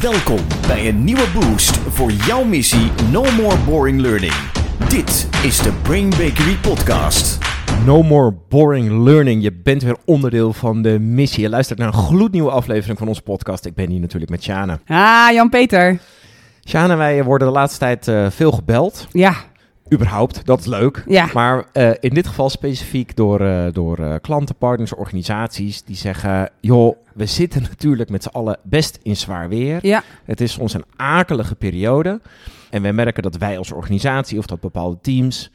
Welkom bij een nieuwe boost voor jouw missie No More Boring Learning. Dit is de Brain Bakery Podcast. No more boring learning. Je bent weer onderdeel van de missie. Je luistert naar een gloednieuwe aflevering van onze podcast. Ik ben hier natuurlijk met Shana. Ah, Jan-Peter. Shana, wij worden de laatste tijd eh, veel gebeld. Ja, Überhaupt, dat is leuk. Ja. Maar eh, in dit geval specifiek door, eh, door eh, klanten, partners, organisaties die zeggen... joh, we zitten natuurlijk met z'n allen best in zwaar weer. ja, Het is ons een akelige periode. En wij merken dat wij als organisatie of dat bepaalde teams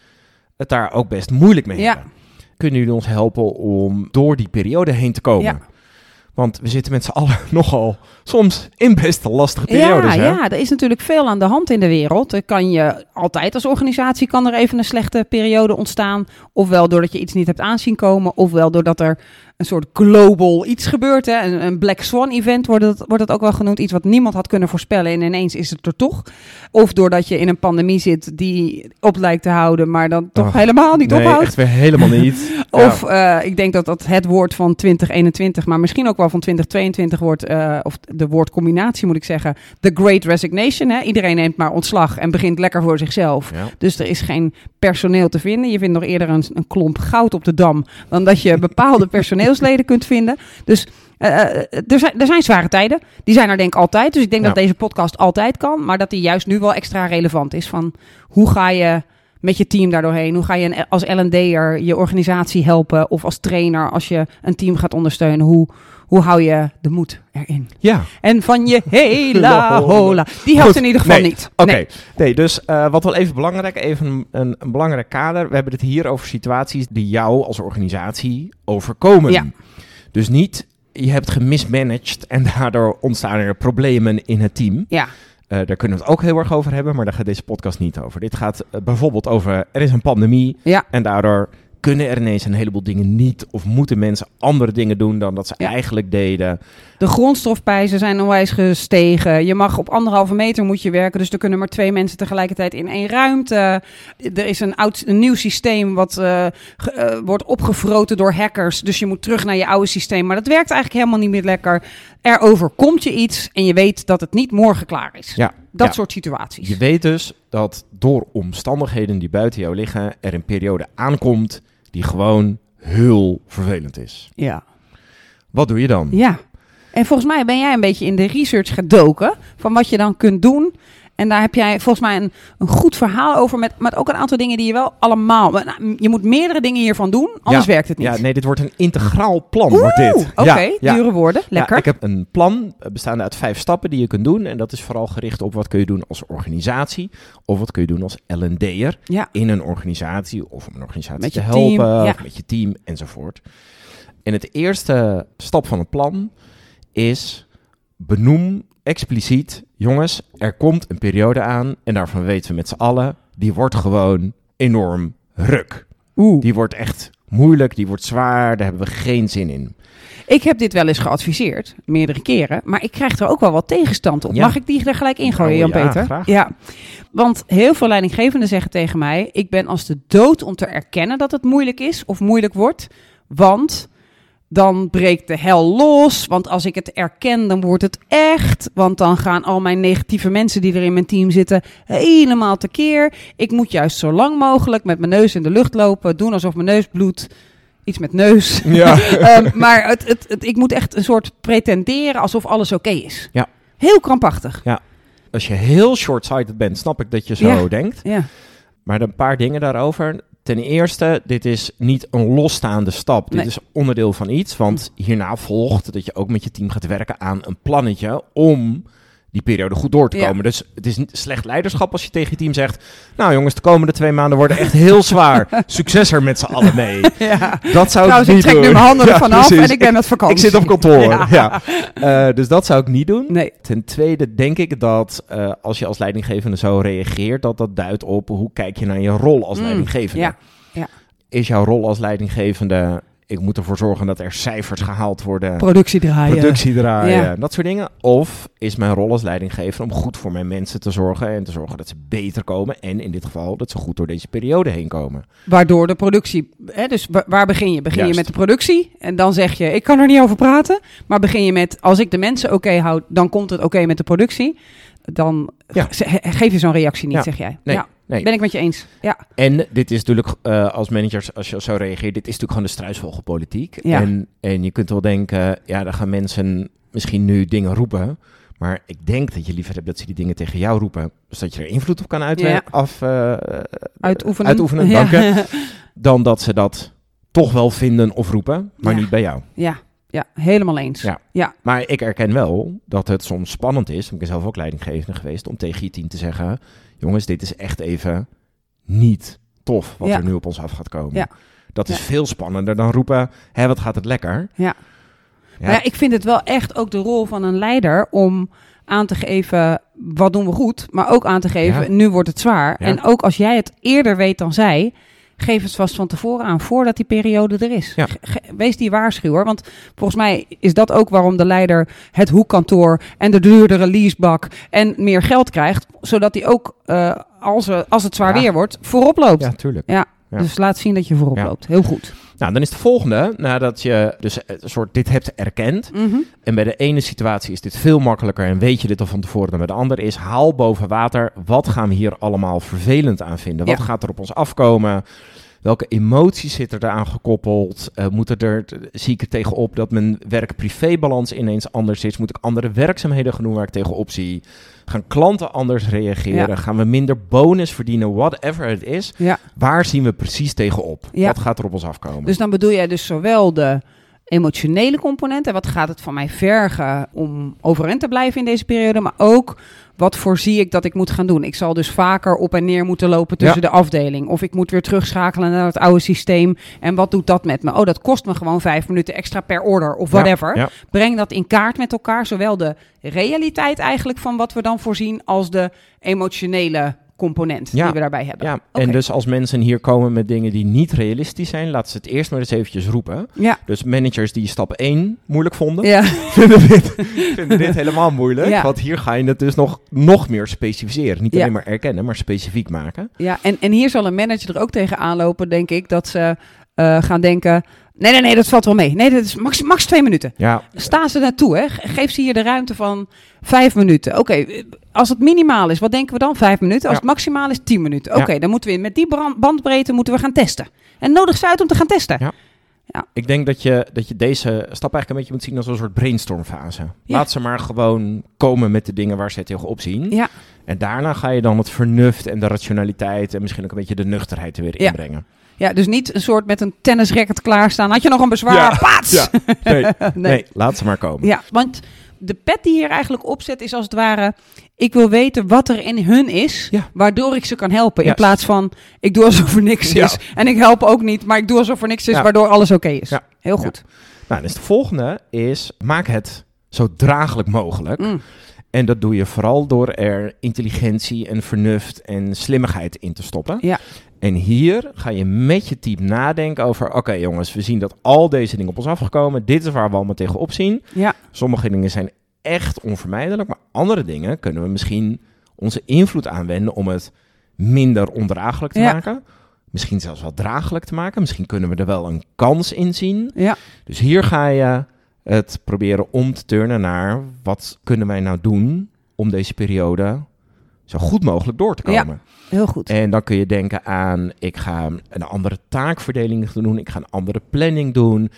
het daar ook best moeilijk mee Ja. hebben. Kunnen jullie ons helpen om door die periode heen te komen? Ja. Want we zitten met z'n allen nogal soms in best lastige periodes. ja, hè? ja, er is natuurlijk veel aan de hand in de wereld. Er kan je altijd als organisatie kan er even een slechte periode ontstaan. Ofwel doordat je iets niet hebt aanzien komen, ofwel doordat er een soort global iets gebeurt. Hè? Een, een Black Swan event wordt het, wordt het ook wel genoemd. Iets wat niemand had kunnen voorspellen en ineens is het er toch. Of doordat je in een pandemie zit die op lijkt te houden, maar dan toch helemaal niet nee, ophoudt. echt weer helemaal niet. Of eh, ik denk dat dat het woord van 2021, maar misschien ook wel van 2022 wordt, eh, of de woordcombinatie moet ik zeggen, the great resignation. Hè? Iedereen neemt maar ontslag en begint lekker voor zichzelf. Ja. Dus er is geen personeel te vinden. Je vindt nog eerder een, een klomp goud op de dam dan dat je bepaalde personeelsleden kunt vinden. Dus eh, eh, er, zijn, er zijn zware tijden. Die zijn er denk ik altijd. Dus ik denk Ja. dat deze podcast altijd kan. Maar dat die juist nu wel extra relevant is. Van hoe ga je met je team daardoorheen? Hoe ga je als L&D'er je organisatie helpen? Of als trainer als je een team gaat ondersteunen? Hoe, hoe hou je de moed erin? ja. En van je hela hola. Die helpt Goed, in ieder geval nee, niet. Oké, Nee. nee, dus eh, wat wel even belangrijk, even een, een, een belangrijk kader. We hebben het hier over situaties die jou als organisatie overkomen. Ja. Dus niet, je hebt gemismanaged en daardoor ontstaan er problemen in het team. Ja, Eh, daar kunnen we het ook heel erg over hebben, maar daar gaat deze podcast niet over. Dit gaat eh, bijvoorbeeld over, er is een pandemie ja, en daardoor kunnen er ineens een heleboel dingen niet of moeten mensen andere dingen doen dan dat ze Ja. eigenlijk deden. de grondstofprijzen zijn onwijs gestegen. Je mag op anderhalve meter moet je werken, dus er kunnen maar twee mensen tegelijkertijd in één ruimte. Er is een, oud, een nieuw systeem wat eh, ge- eh, wordt opgevroten door hackers, dus je moet terug naar je oude systeem. Maar dat werkt eigenlijk helemaal niet meer lekker. Er overkomt je iets en je weet dat het niet morgen klaar is. Ja, Dat ja. soort situaties. Je weet dus dat door omstandigheden die buiten jou liggen, er een periode aankomt die gewoon heel vervelend is. Ja. Wat doe je dan? Ja. En volgens mij ben jij een beetje in de research gedoken van wat je dan kunt doen. En daar heb jij volgens mij een, een goed verhaal over met, met ook een aantal dingen die je wel allemaal... nou, je moet meerdere dingen hiervan doen, anders Ja. werkt het niet. Ja, nee, dit wordt een integraal plan. Oeh, wordt dit. Oké, ja. dure woorden. Lekker. Ja, ik heb een plan eh, bestaande uit vijf stappen die je kunt doen. En dat is vooral gericht op wat kun je doen als organisatie. Of wat kun je doen als L&D'er in een organisatie. Of om een organisatie Met te helpen. team. Of met je team enzovoort. En het eerste stap van het plan is benoem expliciet. Jongens, er komt een periode aan. En daarvan weten we met z'n allen. Die wordt gewoon enorm ruk. Oeh. Die wordt echt moeilijk. Die wordt zwaar. Daar hebben we geen zin in. Ik heb dit wel eens geadviseerd, meerdere keren. Maar ik krijg er ook wel wat tegenstand op. Ja. Mag ik die er gelijk ingooien, Nou, ja, Jan-Peter? graag. Ja, want heel veel leidinggevenden zeggen tegen mij... ik ben als de dood om te erkennen dat het moeilijk is of moeilijk wordt. Want dan breekt de hel los. Want als ik het erken, dan wordt het echt. Want dan gaan al mijn negatieve mensen die er in mijn team zitten... helemaal tekeer. Ik moet juist zo lang mogelijk met mijn neus in de lucht lopen... doen alsof mijn neus bloedt. Iets met neus. Ja. Ehm, maar het, het, het, ik moet echt een soort pretenderen alsof alles oké is. Ja. Heel krampachtig. Als je heel short-sighted bent, snap ik dat je zo Ja. denkt. Ja. Maar een paar dingen daarover. Ten eerste, dit is niet een losstaande stap. Dit is onderdeel van iets. Want hierna volgt dat je ook met je team gaat werken aan een plannetje om die periode goed door te Ja. komen. Dus het is niet slecht leiderschap als je tegen je team zegt... Nou jongens, de komende twee maanden worden echt heel zwaar. Succes er met z'n allen mee. ja. Dat zou Trouwens, ik ik niet trek doen. nu mijn handen Ja, ervan af en ik ben met Ik vakantie. zit op kantoor. Ja. Eh, dus dat zou ik niet doen. Nee. Ten tweede denk ik dat eh, als je als leidinggevende zo reageert, dat dat duidt op hoe kijk je naar je rol als Mm, leidinggevende. ja, ja. Is jouw rol als leidinggevende ik moet ervoor zorgen dat er cijfers gehaald worden. Productie draaien. Productie draaien, Ja. dat soort dingen. Of is mijn rol als leidinggever om goed voor mijn mensen te zorgen en te zorgen dat ze beter komen. En in dit geval dat ze goed door deze periode heen komen. Waardoor de productie. Hè, dus wa- waar begin je? Begin Juist. je met de productie en dan zeg je: Ik kan er niet over praten. Maar begin je met: Als ik de mensen oké houd, dan komt het oké met de productie. Dan Ja. geef je zo'n reactie niet, Ja. zeg jij. Nee, Ja, nee. ben ik met je eens. Ja, En dit is natuurlijk eh, als managers, als je zo reageert, dit is natuurlijk gewoon de struisvogelpolitiek. Ja. En, en je kunt wel denken, ja, dan gaan mensen misschien nu dingen roepen. Maar ik denk dat je liever hebt dat ze die dingen tegen jou roepen. Dus dat je er invloed op kan uitwerken, af, eh, uitoefenen. uitoefenen, Ja. dank je. dan dat ze dat toch wel vinden of roepen, maar Ja. niet bij jou. ja, ja, helemaal eens. Ja. ja. Maar ik erken wel dat het soms spannend is, ik ben zelf ook leidinggevende geweest, om tegen je team te zeggen, jongens, dit is echt even niet tof wat Ja. er nu op ons af gaat komen. Ja. Dat is veel spannender dan roepen, hé, wat gaat het lekker? Ja. Ja. Maar ja, ik vind het wel echt ook de rol van een leider om aan te geven wat doen we goed, maar ook aan te geven Ja. nu wordt het zwaar. Ja. En ook als jij het eerder weet dan zij, geef het vast van tevoren aan voordat die periode er is. Ja. Wees die waarschuwer, want volgens mij is dat ook waarom de leider het hoekkantoor en de duurdere leasebak en meer geld krijgt, zodat hij ook eh, als, er- als het zwaar Ja. weer wordt voorop loopt. Ja, tuurlijk. Ja. Dus laat zien dat je voorop loopt. Heel goed. Nou, dan is de volgende, nadat je dus een soort dit hebt erkend. Mhm. En bij de ene situatie is dit veel makkelijker en weet je dit al van tevoren dan bij de andere is haal boven water. Wat gaan we hier allemaal vervelend aan vinden? Wat Ja. gaat er op ons afkomen? Welke emoties zitten eraan gekoppeld? Eh moeten er, zie ik er tegenop dat mijn werk-privé-balans ineens anders is? Moet ik andere werkzaamheden gaan doen waar ik tegenop zie? Gaan klanten anders reageren? Ja. Gaan we minder bonus verdienen? Whatever het is. Ja. Waar zien we precies tegenop? Ja. Wat gaat er op ons afkomen? Dus dan bedoel jij dus zowel de emotionele component en wat gaat het van mij vergen om overeind te blijven in deze periode, maar ook wat voorzie ik dat ik moet gaan doen. Ik zal dus vaker op en neer moeten lopen tussen Ja. de afdeling of ik moet weer terugschakelen naar het oude systeem en wat doet dat met me? Oh, dat kost me gewoon vijf minuten extra per order of Ja, whatever. ja. Breng dat in kaart met elkaar, zowel de realiteit eigenlijk van wat we dan voorzien als de emotionele component Ja. die we daarbij hebben. Ja, en dus als mensen hier komen met dingen die niet realistisch zijn, laten ze het eerst maar eens eventjes roepen. Ja. Dus managers die stap 1 moeilijk vonden, Ja. vinden, dit, vinden dit helemaal moeilijk. Ja. Want hier ga je het dus nog, nog meer specificeren. Niet alleen maar erkennen, maar specifiek maken. Ja, en, en hier zal een manager er ook tegen aanlopen, denk ik, dat ze eh, gaan denken... Nee, nee, nee, dat valt wel mee. Nee, dat is max, max twee minuten. Ja, Sta ze naartoe, hè. Ge- Geef ze hier de ruimte van vijf minuten. Oké, eh, als het minimaal is, wat denken we dan? Vijf minuten. Als Ja. het maximaal is, tien minuten. Oké, Ja. dan moeten we met die brand- bandbreedte moeten we gaan testen. En nodig ze uit om te gaan testen. Ja. ik denk dat je, dat je deze stap eigenlijk een beetje moet zien als een soort brainstormfase. Ja. Laat ze maar gewoon komen met de dingen waar ze tegenop zien. Ja. En daarna ga je dan het vernuft en de rationaliteit en misschien ook een beetje de nuchterheid er weer Ja. inbrengen. Ja, dus niet een soort met een tennisracket klaarstaan. Had je nog een bezwaar? Ja. Paats! Ja. Nee, nee. Nee. laat ze maar komen. Ja, want de pet die hier eigenlijk opzet is als het ware... ik wil weten wat er in hun is, Ja. waardoor ik ze kan helpen. In plaats van, ik doe alsof er niks Ja. is. En ik help ook niet, maar ik doe alsof er niks is, waardoor alles oké is. Ja. Heel goed. Nou, dus de volgende is, maak het zo draaglijk mogelijk. Mm. En dat doe je vooral door er intelligentie en vernuft en slimmigheid in te stoppen. Ja. En hier ga je met je team nadenken over, oké jongens, we zien dat al deze dingen op ons afgekomen. Dit is waar we allemaal tegenop zien. Ja, Sommige dingen zijn echt onvermijdelijk, maar andere dingen kunnen we misschien onze invloed aanwenden om het minder ondraaglijk te Ja. maken. Misschien zelfs wel draaglijk te maken. Misschien kunnen we er wel een kans in zien. ja, Dus hier ga je het proberen om te turnen naar wat kunnen wij nou doen om deze periode zo goed mogelijk door te Ja. Heel goed. En dan kun je denken aan, ik ga een andere taakverdeling doen, ik ga een andere planning doen,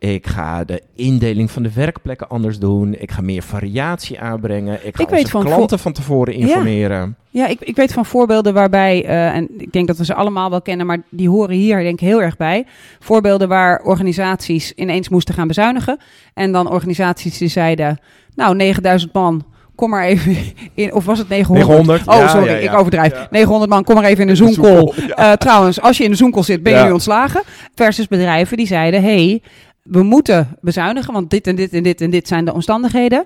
ik ga de indeling van de werkplekken anders doen, ik ga meer variatie aanbrengen, ik ga Ik weet onze van klanten van tevoren informeren. Ja, ik, ik weet van voorbeelden waarbij, eh, en ik denk dat we ze allemaal wel kennen, maar die horen hier denk ik heel erg bij. Voorbeelden waar organisaties ineens moesten gaan bezuinigen. En dan organisaties die zeiden, nou 9000 man, kom maar even in, of was het 900? 900, Oh, ja, sorry, ja, ja. ik overdrijf. Ja. 900 man, kom maar even in een Zoom-call. Eh, trouwens, als je in de Zoom-call zit, ben je nu ontslagen. Versus bedrijven die zeiden, hey, we moeten bezuinigen, want dit en dit en dit en dit zijn de omstandigheden.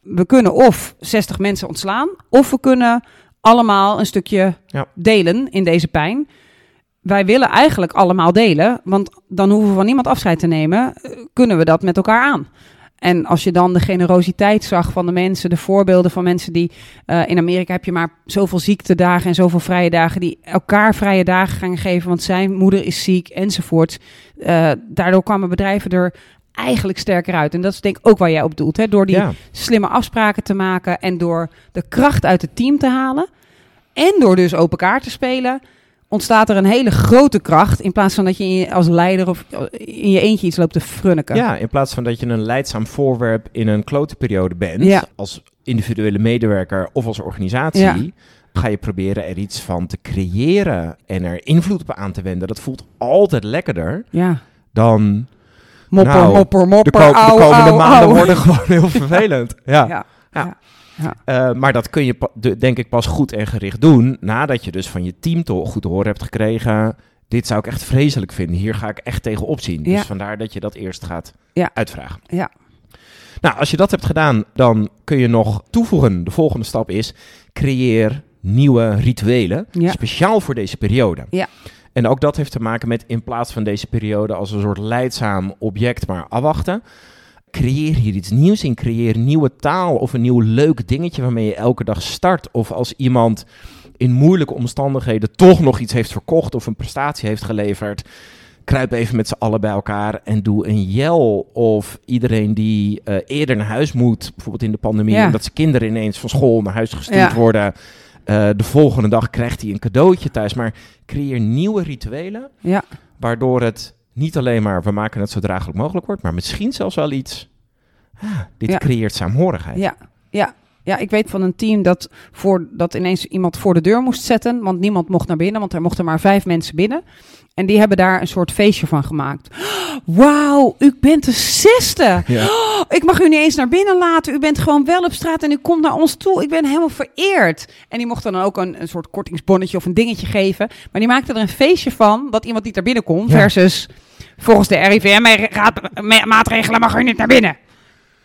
We kunnen of 60 mensen ontslaan, of we kunnen allemaal een stukje delen in deze pijn. wij willen eigenlijk allemaal delen, want dan hoeven we van niemand afscheid te nemen, eh, kunnen we dat met elkaar aan. En als je dan de generositeit zag van de mensen, de voorbeelden van mensen die eh, in Amerika heb je maar zoveel ziektedagen en zoveel vrije dagen, die elkaar vrije dagen gaan geven, want zijn moeder is ziek enzovoort. Eh, daardoor kwamen bedrijven er eigenlijk sterker uit. En dat is denk ik ook waar jij op doelt. Hè? Door die Ja. slimme afspraken te maken en door de kracht uit het team te halen. En door dus open kaart te spelen, ontstaat er een hele grote kracht. In plaats van dat je als leider of in je eentje iets loopt te frunniken. Ja, in plaats van dat je een leidzaam voorwerp in een klote periode bent, Ja. als individuele medewerker of als organisatie, Ja. ga je proberen er iets van te creëren en er invloed op aan te wenden. Dat voelt altijd lekkerder Ja. dan Mopper, Nou, mopper, de, mopper. ko- de komende au, maanden au. worden gewoon heel vervelend. Ja. Ja. Ja. Eh, maar dat kun je denk ik pas goed en gericht doen nadat je dus van je team toch goed te horen hebt gekregen. Dit zou ik echt vreselijk vinden. Hier ga ik echt tegen opzien. Ja. Dus vandaar dat je dat eerst gaat Ja. uitvragen. Ja. Nou, als je dat hebt gedaan, dan kun je nog toevoegen. De volgende stap is creëer nieuwe rituelen. Speciaal voor deze periode. Ja. En ook dat heeft te maken met in plaats van deze periode als een soort leidzaam object maar afwachten. Creëer hier iets nieuws in. Creëer nieuwe taal of een nieuw leuk dingetje waarmee je elke dag start. Of als iemand in moeilijke omstandigheden toch nog iets heeft verkocht of een prestatie heeft geleverd. Kruip even met z'n allen bij elkaar en doe een jel. Of iedereen die eh, eerder naar huis moet, bijvoorbeeld in de pandemie, Ja. omdat zijn kinderen ineens van school naar huis gestuurd Ja. worden. eh, de volgende dag krijgt hij een cadeautje thuis. Maar creëer nieuwe rituelen, Ja. waardoor het niet alleen maar we maken het zo draaglijk mogelijk wordt, maar misschien zelfs wel iets. ah, dit Ja. creëert saamhorigheid. Ja, ja. Ja, ik weet van een team dat, voor, dat ineens iemand voor de deur moest zetten. Want niemand mocht naar binnen, want er mochten maar vijf mensen binnen. En die hebben daar een soort feestje van gemaakt. Wauw, u bent de zesde. Ja. Oh, ik mag u niet eens naar binnen laten. U bent gewoon wel op straat en u komt naar ons toe. Ik ben helemaal vereerd. En die mochten dan ook een, een soort kortingsbonnetje of een dingetje geven. Maar die maakten er een feestje van dat iemand niet naar binnen kon. Ja. Versus volgens de RIVM-maatregelen mag u niet naar binnen.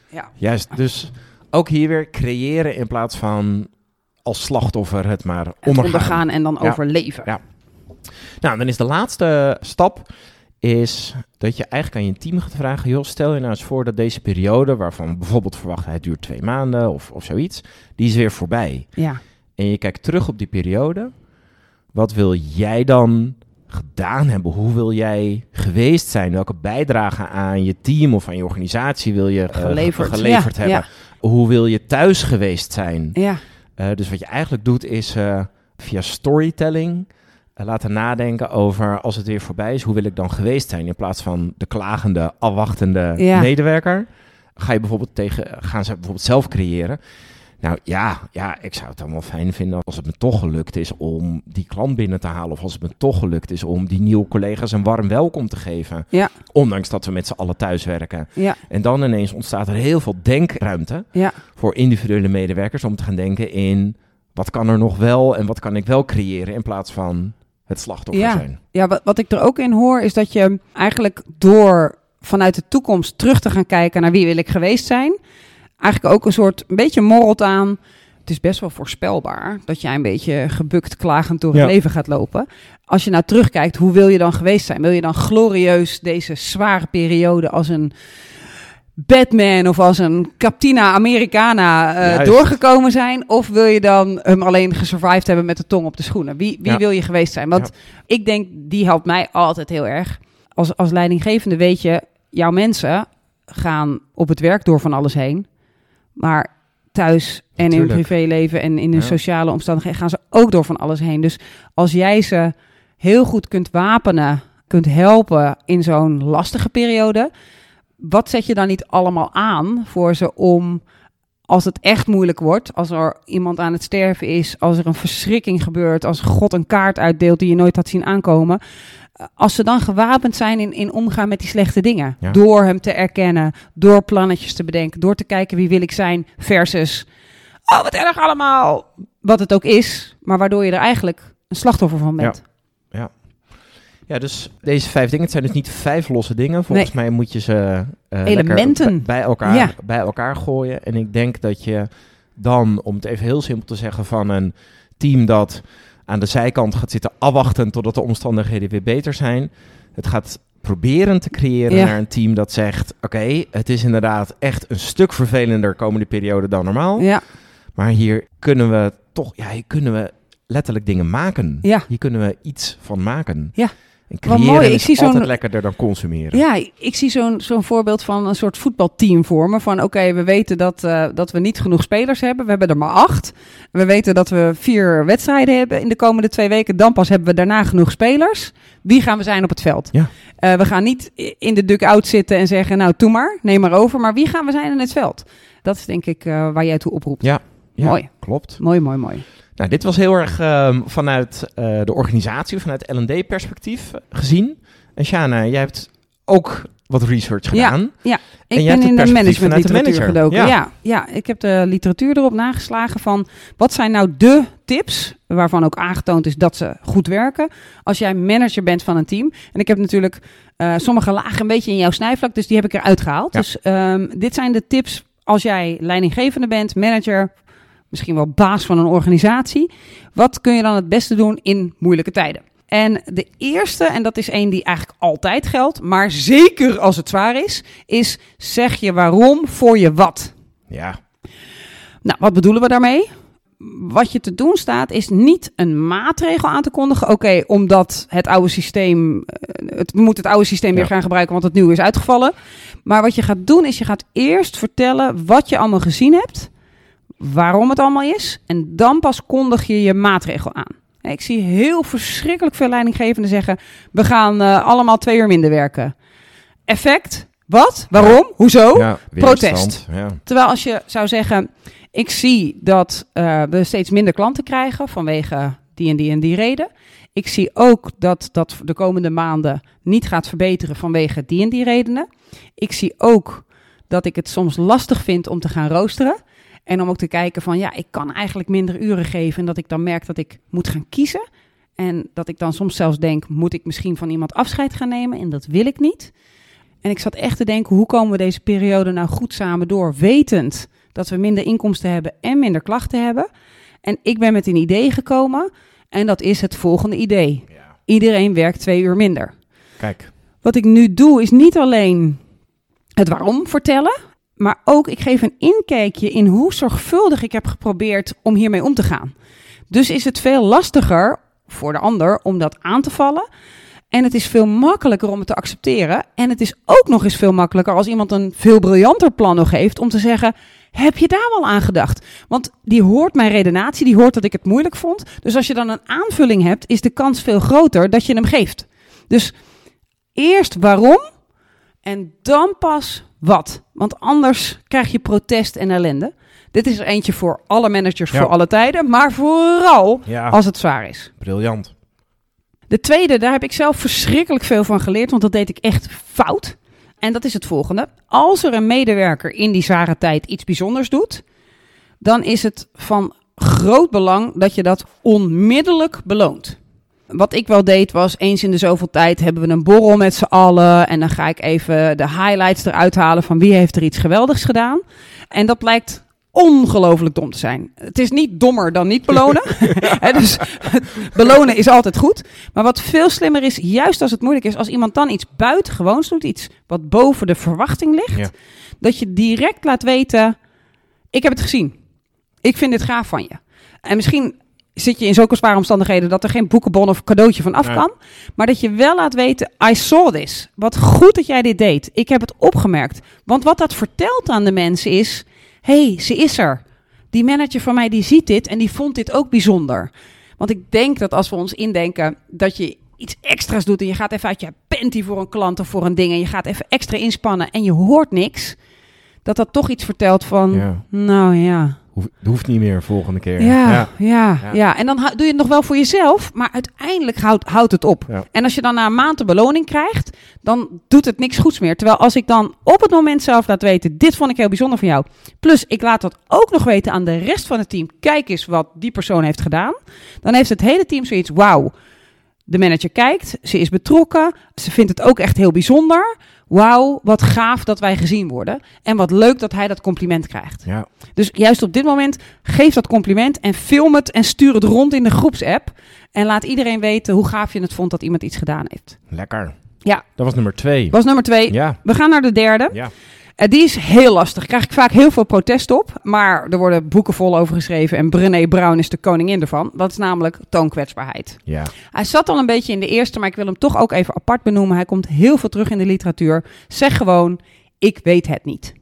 Ja. Juist, dus ook hier weer creëren in plaats van als slachtoffer het maar Het ondergaan. ondergaan en dan Ja. overleven. Ja. Nou, dan is de laatste stap is dat je eigenlijk aan je team gaat vragen... joh, stel je nou eens voor dat deze periode... waarvan bijvoorbeeld verwachten het duurt twee maanden of, of zoiets... die is weer voorbij. Ja. En je kijkt terug op die periode. Wat wil jij dan gedaan hebben? Hoe wil jij geweest zijn? Welke bijdrage aan je team of aan je organisatie wil je Geleverd. geleverd Ja, hebben? Hoe wil je thuis geweest zijn? Ja. Eh, dus wat je eigenlijk doet is eh, via storytelling eh, laten nadenken over als het weer voorbij is, hoe wil ik dan geweest zijn? In plaats van de klagende, afwachtende Ja. medewerker. Ga je bijvoorbeeld tegen, gaan ze bijvoorbeeld zelf creëren? Nou ja, ja, ik zou het dan wel fijn vinden als het me toch gelukt is om die klant binnen te halen. Of als het me toch gelukt is om die nieuwe collega's een warm welkom te geven. Ja. Ondanks dat we met z'n allen thuis werken. Ja. En dan ineens ontstaat er heel veel denkruimte Ja. voor individuele medewerkers om te gaan denken in wat kan er nog wel en wat kan ik wel creëren in plaats van het slachtoffer Ja. zijn. Ja, wat, wat ik er ook in hoor is dat je eigenlijk door vanuit de toekomst terug te gaan kijken naar wie wil ik geweest zijn, eigenlijk ook een soort een beetje morrelt aan. Het is best wel voorspelbaar dat jij een beetje gebukt, klagend door het Ja. leven gaat lopen. Als je nou terugkijkt, hoe wil je dan geweest zijn? Wil je dan glorieus deze zware periode als een Batman of als een Captina Americana eh, doorgekomen zijn? Of wil je dan hem alleen gesurvived hebben met de tong op de schoenen? Wie, wie Ja. wil je geweest zijn? Want ik denk, die helpt mij altijd heel erg. Als, als leidinggevende weet je, jouw mensen gaan op het werk door van alles heen. Maar thuis en in hun privéleven en in hun Ja. sociale omstandigheden gaan ze ook door van alles heen. Dus als jij ze heel goed kunt wapenen, kunt helpen in zo'n lastige periode, wat zet je dan niet allemaal aan voor ze om, als het echt moeilijk wordt, als er iemand aan het sterven is, als er een verschrikking gebeurt, als God een kaart uitdeelt die je nooit had zien aankomen, als ze dan gewapend zijn in, in omgaan met die slechte dingen, Ja. door hem te erkennen, door plannetjes te bedenken, door te kijken wie wil ik zijn versus, oh wat erg allemaal, wat het ook is, maar waardoor je er eigenlijk een slachtoffer van bent. Ja, dus deze vijf dingen, het zijn dus niet vijf losse dingen. Volgens mij moet je ze eh, Elementen. bij- bij elkaar, Ja. bij elkaar gooien. En ik denk dat je dan, om het even heel simpel te zeggen, van een team dat aan de zijkant gaat zitten afwachten totdat de omstandigheden weer beter zijn. Het gaat proberen te creëren Ja. naar een team dat zegt: Oké, het is inderdaad echt een stuk vervelender komende periode dan normaal. Ja, Maar hier kunnen we toch, ja, hier kunnen we letterlijk dingen maken. Ja. Hier kunnen we iets van maken. Ja. En creëren mooi, ik is zie zo'n- altijd lekkerder dan consumeren. ja ik zie zo'n zo'n voorbeeld van een soort voetbalteam vormen. Van oké, we weten dat, eh, dat we niet genoeg spelers hebben. We hebben er maar acht. We weten dat we vier wedstrijden hebben in de komende twee weken. Dan pas hebben we daarna genoeg spelers. Wie gaan we zijn op het veld? Ja. Eh, we gaan niet in de dugout zitten en zeggen, nou, doe maar, neem maar over. Maar wie gaan we zijn in het veld? Dat is denk ik eh, waar jij toe oproept. Ja. Ja, Mooi. Klopt. Mooi, mooi, mooi. Nou, dit was heel erg ehm, vanuit eh, de organisatie, vanuit L&D-perspectief gezien. En Shana, jij hebt ook wat research gedaan. Ik En jij ben in de managementliteratuur manager. gedoken. Ja. Ja. Ja, ik heb de literatuur erop nageslagen van wat zijn nou de tips waarvan ook aangetoond is dat ze goed werken als jij manager bent van een team. En ik heb natuurlijk eh, sommige lagen een beetje in jouw snijvlak, dus die heb ik eruit gehaald. Ja. Dus ehm, dit zijn de tips als jij leidinggevende bent, manager, misschien wel baas van een organisatie. Wat kun je dan het beste doen in moeilijke tijden? En de eerste, en dat is één die eigenlijk altijd geldt, maar zeker als het zwaar is, is zeg je waarom voor je wat. Ja. Nou, wat bedoelen we daarmee? Wat je te doen staat, is niet een maatregel aan te kondigen. Oké, omdat het oude systeem. eh, Het, we moeten het oude systeem weer gaan gebruiken, want het nieuwe is uitgevallen. Maar wat je gaat doen, is je gaat eerst vertellen wat je allemaal gezien hebt. Waarom het allemaal is. En dan pas kondig je je maatregel aan. Ik zie heel verschrikkelijk veel leidinggevenden zeggen: we gaan eh, allemaal twee uur minder werken. Effect? Wat? Waarom? Hoezo? ja protest. Ja. Terwijl als je zou zeggen, ik zie dat eh, we steeds minder klanten krijgen vanwege die en die en die reden. Ik zie ook dat dat de komende maanden niet gaat verbeteren vanwege die en die redenen. Ik zie ook dat ik het soms lastig vind om te gaan roosteren. En om ook te kijken van, ja, ik kan eigenlijk minder uren geven. En dat ik dan merk dat ik moet gaan kiezen. En dat ik dan soms zelfs denk, moet ik misschien van iemand afscheid gaan nemen? En dat wil ik niet. En ik zat echt te denken, hoe komen we deze periode nou goed samen door? Wetend dat we minder inkomsten hebben en minder klachten hebben. En ik ben met een idee gekomen. En dat is het volgende idee. Ja. Iedereen werkt twee uur minder. Kijk. Wat ik nu doe, is niet alleen het waarom vertellen. Maar ook, ik geef een inkijkje in hoe zorgvuldig ik heb geprobeerd om hiermee om te gaan. Dus is het veel lastiger voor de ander om dat aan te vallen. En het is veel makkelijker om het te accepteren. En het is ook nog eens veel makkelijker als iemand een veel briljanter plan nog heeft om te zeggen: Heb je daar wel aan gedacht? Want die hoort mijn redenatie, die hoort dat ik het moeilijk vond. Dus als je dan een aanvulling hebt, is de kans veel groter dat je hem geeft. Dus eerst waarom en dan pas wat. Want anders krijg je protest en ellende. Dit is er eentje voor alle managers Ja. voor alle tijden, maar vooral Ja. als het zwaar is. Briljant. De tweede, daar heb ik zelf verschrikkelijk veel van geleerd, want dat deed ik echt fout. En dat is het volgende. Als er een medewerker in die zware tijd iets bijzonders doet, dan is het van groot belang dat je dat onmiddellijk beloont. Wat ik wel deed was, eens in de zoveel tijd hebben we een borrel met z'n allen. En dan ga ik even de highlights eruit halen van wie heeft er iets geweldigs gedaan. En dat blijkt ongelooflijk dom te zijn. Het is niet dommer dan niet belonen. Hè, dus belonen is altijd goed. Maar wat veel slimmer is, juist als het moeilijk is, als iemand dan iets buitengewoons doet, iets wat boven de verwachting ligt, Ja. dat je direct laat weten: ik heb het gezien. Ik vind dit gaaf van je. En misschien zit je in zulke zware omstandigheden dat er geen boekenbon of cadeautje van af kan. Maar dat je wel laat weten, I saw this. Wat goed dat jij dit deed. Ik heb het opgemerkt. Want wat dat vertelt aan de mensen is, hey, ze is er. Die manager van mij die ziet dit en die vond dit ook bijzonder. Want ik denk dat als we ons indenken dat je iets extra's doet en je gaat even uit je panty voor een klant of voor een ding en je gaat even extra inspannen en je hoort niks, dat dat toch iets vertelt van, Ja. nou ja, Het hoeft niet meer volgende keer. ja, ja, ja, Ja. En dan doe je het nog wel voor jezelf, maar uiteindelijk houdt, houdt het op. Ja. En als je dan na een maand de beloning krijgt, dan doet het niks goeds meer. Terwijl als ik dan op het moment zelf laat weten, dit vond ik heel bijzonder van jou. Plus ik laat dat ook nog weten aan de rest van het team. Kijk eens wat die persoon heeft gedaan. Dan heeft het hele team zoiets, wauw. De manager kijkt, ze is betrokken, ze vindt het ook echt heel bijzonder. Wauw, wat gaaf dat wij gezien worden. En wat leuk dat hij dat compliment krijgt. Ja. Dus juist op dit moment, geef dat compliment en film het en stuur het rond in de groepsapp. En laat iedereen weten hoe gaaf je het vond dat iemand iets gedaan heeft. Lekker. Ja. Dat was nummer twee. Was nummer twee. Ja. We gaan naar de derde. Ja. En die is heel lastig. Krijg ik vaak heel veel protest op. Maar er worden boeken vol over geschreven. En Brené Brown is de koningin ervan. Dat is namelijk toonkwetsbaarheid. Ja. Hij zat al een beetje in de eerste, maar ik wil hem toch ook even apart benoemen. Hij komt heel veel terug in de literatuur. Zeg gewoon, ik weet het niet.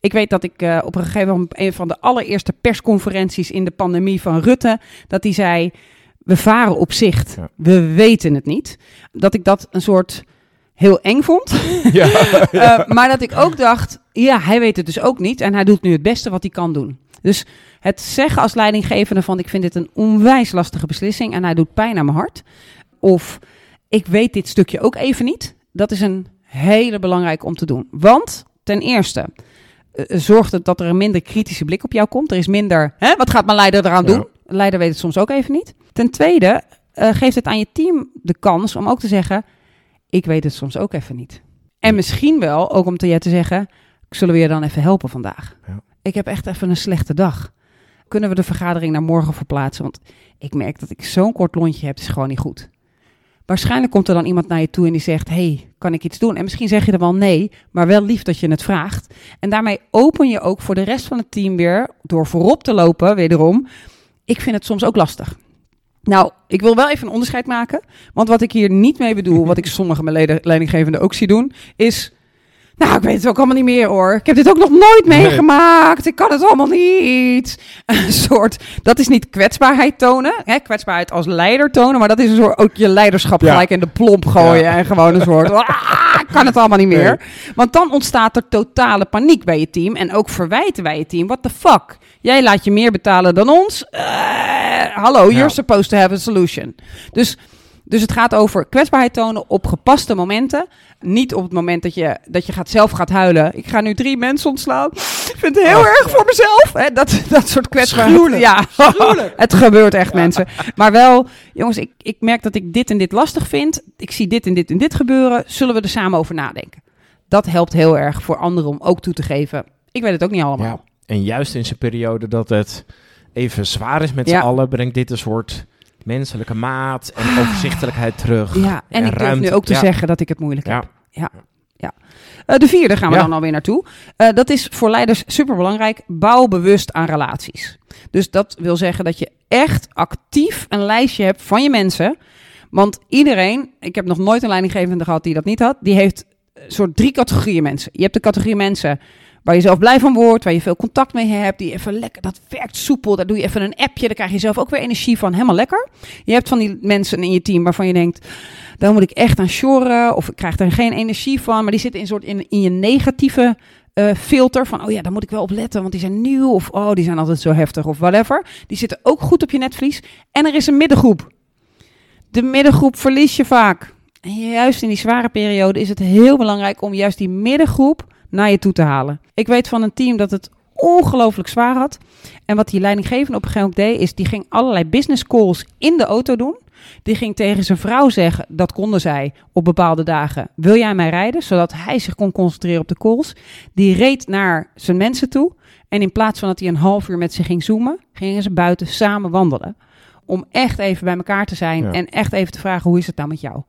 Ik weet dat ik eh, op een gegeven moment een van de allereerste persconferenties in de pandemie van Rutte, dat hij zei, we varen op zicht. Ja. We weten het niet. Dat ik dat een soort heel eng vond. Ja. Eh, maar dat ik ook dacht, ja, hij weet het dus ook niet. En hij doet nu het beste wat hij kan doen. Dus het zeggen als leidinggevende van, ik vind dit een onwijs lastige beslissing en hij doet pijn aan mijn hart. Of, ik weet dit stukje ook even niet. Dat is een hele belangrijke om te doen. Want, ten eerste, eh, zorgt het dat er een minder kritische blik op jou komt. Er is minder, hè, wat gaat mijn leider eraan Ja. doen? De leider weet het soms ook even niet. Ten tweede, eh, geeft het aan je team de kans om ook te zeggen, ik weet het soms ook even niet. En misschien wel ook om te je te zeggen, zullen we je dan even helpen vandaag? Ja. Ik heb echt even een slechte dag. Kunnen we de vergadering naar morgen verplaatsen? Want ik merk dat ik zo'n kort lontje heb, is gewoon niet goed. Waarschijnlijk komt er dan iemand naar je toe en die zegt: hey, kan ik iets doen? En misschien zeg je er wel nee, maar wel lief dat je het vraagt. En daarmee open je ook voor de rest van het team weer, door voorop te lopen, wederom. Ik vind het soms ook lastig. Nou, ik wil wel even een onderscheid maken. Want wat ik hier niet mee bedoel, wat ik sommige mijn leidinggevenden ook zie doen, is. Nou, ik weet het ook allemaal niet meer hoor. Ik heb dit ook nog nooit Nee. meegemaakt. Ik kan het allemaal niet. Een soort, dat is niet kwetsbaarheid tonen. Hè? Kwetsbaarheid als leider tonen. Maar dat is een soort ook je leiderschap Ja. gelijk in de plomp gooien. Ja. En gewoon een soort, "Ah, ik kan het allemaal niet meer. Want dan ontstaat er totale paniek bij je team. En ook verwijten bij je team. What the fuck? Jij laat je meer betalen dan ons. Eh, hallo, you're Ja. supposed to have a solution. Dus, dus het gaat over kwetsbaarheid tonen op gepaste momenten. Niet op het moment dat je, dat je gaat zelf gaat huilen. Ik ga nu drie mensen ontslaan. Ik vind het heel Oh. erg voor mezelf. Hè, dat, dat soort kwetsbaarheid. Ja, het gebeurt echt, mensen. Maar wel, jongens, ik, ik merk dat ik dit en dit lastig vind. Ik zie dit en dit en dit gebeuren. Zullen we er samen over nadenken? Dat helpt heel erg voor anderen om ook toe te geven. Ik weet het ook niet allemaal. Ja. En juist in zijn periode dat het even zwaar is met Ja. z'n allen, brengt dit een soort menselijke maat en overzichtelijkheid terug. Ja, en, En ik durf ruimte. nu ook te Ja. zeggen dat ik het moeilijk heb. Ja. ja. Eh, de vierde gaan we Ja. dan alweer naartoe. Eh, dat is voor leiders superbelangrijk. Bouw bewust aan relaties. Dus dat wil zeggen dat je echt actief een lijstje hebt van je mensen. Want iedereen, ik heb nog nooit een leidinggevende gehad die dat niet had, die heeft een soort drie categorieën mensen. Je hebt de categorie mensen waar je zelf blij van wordt, waar je veel contact mee hebt, die even lekker, dat werkt soepel, daar doe je even een appje, daar krijg je zelf ook weer energie van, helemaal lekker. Je hebt van die mensen in je team waarvan je denkt, daar moet ik echt aan shoren, of ik krijg daar geen energie van, maar die zitten in, soort in, in je negatieve eh, filter van, oh ja, daar moet ik wel op letten, want die zijn nieuw, of oh, die zijn altijd zo heftig, of whatever. Die zitten ook goed op je netvlies. En er is een middengroep. De middengroep verlies je vaak. En juist in die zware periode is het heel belangrijk om juist die middengroep naar je toe te halen. Ik weet van een team dat het ongelooflijk zwaar had. En wat die leidinggevende op een gegeven moment deed, is die ging allerlei business calls in de auto doen. Die ging tegen zijn vrouw zeggen, dat konden zij op bepaalde dagen. Wil jij mij rijden? Zodat hij zich kon concentreren op de calls. Die reed naar zijn mensen toe. En in plaats van dat hij een half uur met ze ging zoomen, gingen ze buiten samen wandelen. Om echt even bij elkaar te zijn Ja. en echt even te vragen, hoe is het nou met jou?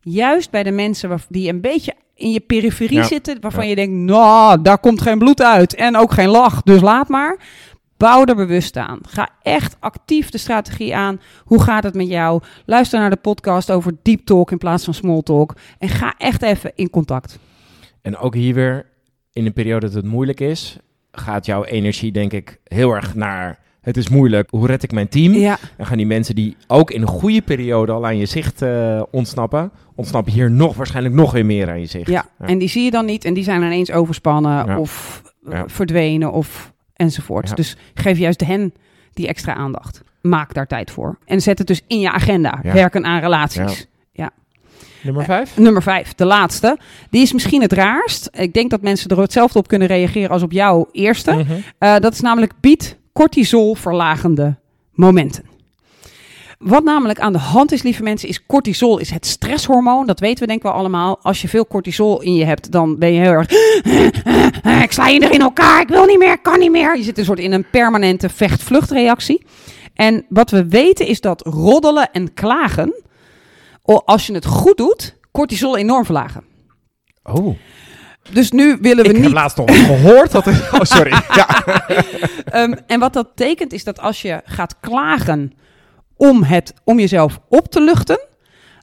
Juist bij de mensen die een beetje in je periferie Ja. zitten, waarvan Ja. je denkt, nou, daar komt geen bloed uit en ook geen lach, dus laat maar. Bouw er bewust aan. Ga echt actief de strategie aan. Hoe gaat het met jou? Luister naar de podcast over deep talk in plaats van small talk. En ga echt even in contact. En ook hier weer, in een periode dat het moeilijk is, gaat jouw energie denk ik heel erg naar... Het is moeilijk, hoe red ik mijn team? Ja, Dan gaan die mensen die ook in een goede periode al aan je zicht eh, ontsnappen, ontsnappen hier nog waarschijnlijk nog weer meer aan je zicht. ja. en die zie je dan niet en die zijn ineens overspannen Ja. of eh, Ja. verdwenen of enzovoort. Ja. Dus geef juist hen die extra aandacht. Maak daar tijd voor. En zet het dus in je agenda. Ja. Werken aan relaties. Nummer vijf? Nummer vijf, de laatste. Die is misschien het raarst. Ik denk dat mensen er hetzelfde op kunnen reageren als op jouw eerste. Mhm. Eh, dat is namelijk bied cortisolverlagende momenten. Wat namelijk aan de hand is, lieve mensen, is cortisol is het stresshormoon. Dat weten we denk ik wel allemaal. Als je veel cortisol in je hebt, dan ben je heel erg... Ik sla je in elkaar, ik wil niet meer, kan niet meer. Je zit een soort in een permanente vecht-vluchtreactie. En wat we weten is dat roddelen en klagen, als je het goed doet, cortisol enorm verlagen. Oh, Dus nu willen we ik heb niet laatst nog gehoord dat... Oh, sorry. Ja. Ehm, en wat dat betekent is dat als je gaat klagen om, het, om jezelf op te luchten,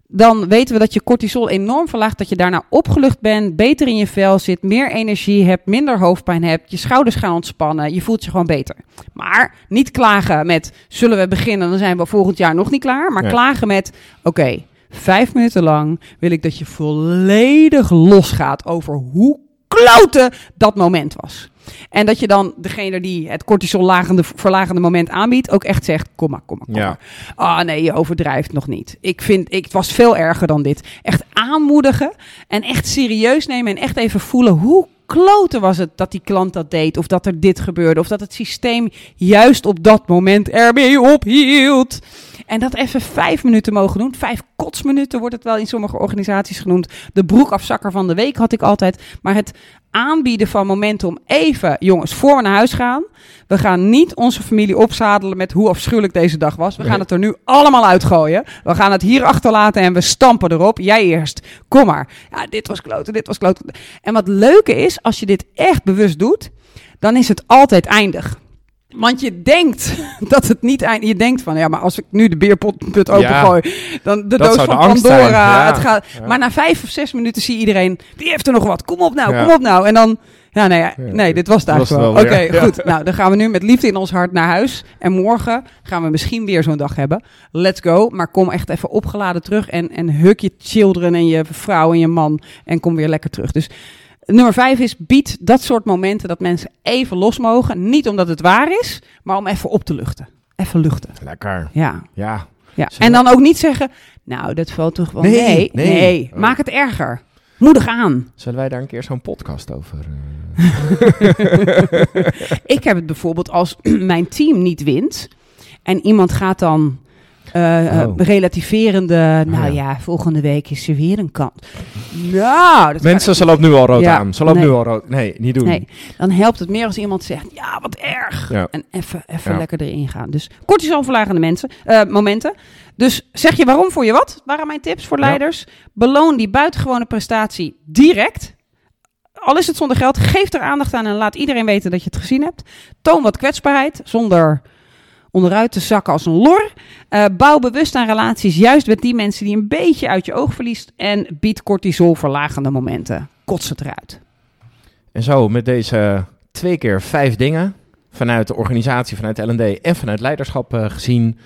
dan weten we dat je cortisol enorm verlaagt, dat je daarna opgelucht bent, beter in je vel zit, meer energie hebt, minder hoofdpijn hebt, je schouders gaan ontspannen, je voelt je gewoon beter. Maar niet klagen met, zullen we beginnen, dan zijn we volgend jaar nog niet klaar, maar klagen met, oké, vijf minuten lang wil ik dat je volledig losgaat over hoe kloten dat moment was. En dat je dan degene die het cortisollagende, verlagende moment aanbiedt, ook echt zegt: Kom maar, kom maar, kom Ja. maar. Ah nee, je overdrijft nog niet. Ik vind, ik, het was veel erger dan dit. Echt aanmoedigen en echt serieus nemen en echt even voelen hoe kloten was het dat die klant dat deed, of dat er dit gebeurde, of dat het systeem juist op dat moment ermee ophield. En dat even vijf minuten mogen doen. Vijf kotsminuten wordt het wel in sommige organisaties genoemd. De broekafzakker van de week had ik altijd. Maar het aanbieden van momenten om even, jongens, voor we naar huis gaan. We gaan niet onze familie opzadelen met hoe afschuwelijk deze dag was. We gaan het er nu allemaal uitgooien. We gaan het hier achterlaten en we stampen erop. Jij eerst. Kom maar. Ja, dit was kloten, dit was kloten. En wat leuke is, als je dit echt bewust doet, dan is het altijd eindig. Want je denkt dat het niet eindigt. Je denkt van, ja, maar als ik nu de beerput opengooi, dan de doos van de Pandora. ja. Het gaat, Ja. Maar na vijf of zes minuten zie iedereen, die heeft er nog wat. Kom op nou, kom op nou. En dan, ja, nee, ja, nee dit was wel. wel Oké, goed. Nou, dan gaan we nu met liefde in ons hart naar huis. En morgen gaan we misschien weer zo'n dag hebben. Let's go. Maar kom echt even opgeladen terug en, en huk je children en je vrouw en je man en kom weer lekker terug. Dus nummer vijf is, bied dat soort momenten dat mensen even los mogen. Niet omdat het waar is, maar om even op te luchten. Even luchten. Lekker. Ja. Ja. Ja, en dan ook niet zeggen, nou, dat valt toch wel Nee, nee. Nee, nee. Oh. maak het erger. Moedig aan. Zullen wij daar een keer zo'n podcast over... eh, Ik heb het bijvoorbeeld als mijn team niet wint en iemand gaat dan Oh. relativerende, nou ja. ja. volgende week is er weer een kant. Nou, dat Mensen, ze loopt nu al rood Ja, aan. Ze loopt nee. nu al rood. Nee, niet doen. Nee, dan helpt het meer als iemand zegt, ja, wat erg. Ja. En even, even lekker erin gaan. Dus cortisolverlagende mensen, eh, momenten. Dus zeg je waarom voor je wat? Waren mijn tips voor leiders. Beloon die buitengewone prestatie direct. Al is het zonder geld, geef er aandacht aan en laat iedereen weten dat je het gezien hebt. Toon wat kwetsbaarheid, zonder onderuit te zakken als een lor. Eh, bouw bewust aan relaties, juist met die mensen die een beetje uit je oog verliest. En bied cortisolverlagende momenten. Kots het eruit. En zo, met deze twee keer vijf dingen, vanuit de organisatie, vanuit LND en vanuit leiderschap eh, gezien,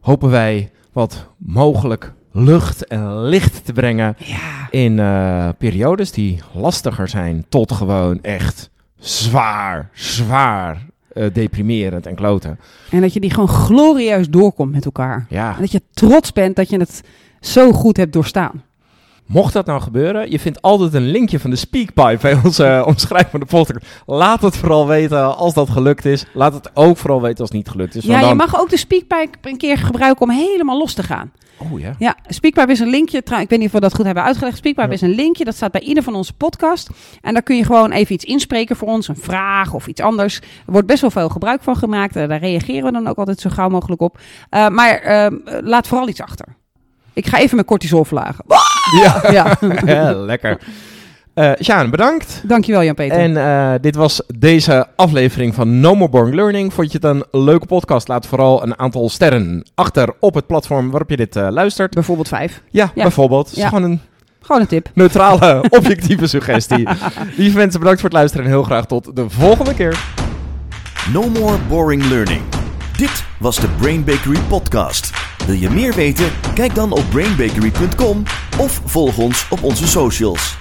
hopen wij wat mogelijk lucht en licht te brengen Ja. in eh, periodes die lastiger zijn tot gewoon echt zwaar, zwaar eh, deprimerend en kloten. En dat je die gewoon glorieus doorkomt met elkaar. Ja, En dat je trots bent dat je het zo goed hebt doorstaan. Mocht dat nou gebeuren, je vindt altijd een linkje van de speakpipe bij onze uh, omschrijving van de podcast. Laat het vooral weten als dat gelukt is. Laat het ook vooral weten als het niet gelukt is. Ja, want je dan- mag ook de speakpipe een keer gebruiken om helemaal los te gaan. Oh ja. Ja, Speakpipe is een linkje. Ik weet niet of we dat goed hebben uitgelegd. Speakpipe Ja. is een linkje. Dat staat bij ieder van onze podcast. En daar kun je gewoon even iets inspreken voor ons. Een vraag of iets anders. Er wordt best wel veel gebruik van gemaakt. Eh, daar reageren we dan ook altijd zo gauw mogelijk op. Eh, maar eh, laat vooral iets achter. Ik ga even mijn cortisol verlagen. Ja, Ja, Ja, lekker. Eh Sjaan, bedankt. dankjewel Jan-Peter. En eh, dit was deze aflevering van No More Boring Learning. Vond je het een leuke podcast? Laat vooral een aantal sterren achter op het platform waarop je dit eh, luistert. Bijvoorbeeld vijf. Ja, Ja. bijvoorbeeld. Het is Ja. gewoon een Gewoon een tip. neutrale, objectieve suggestie. Lieve mensen, bedankt voor het luisteren en heel graag tot de volgende keer. No more boring learning. Dit was de Brain Bakery podcast. Wil je meer weten? Kijk dan op brainbakery.com of volg ons op onze socials.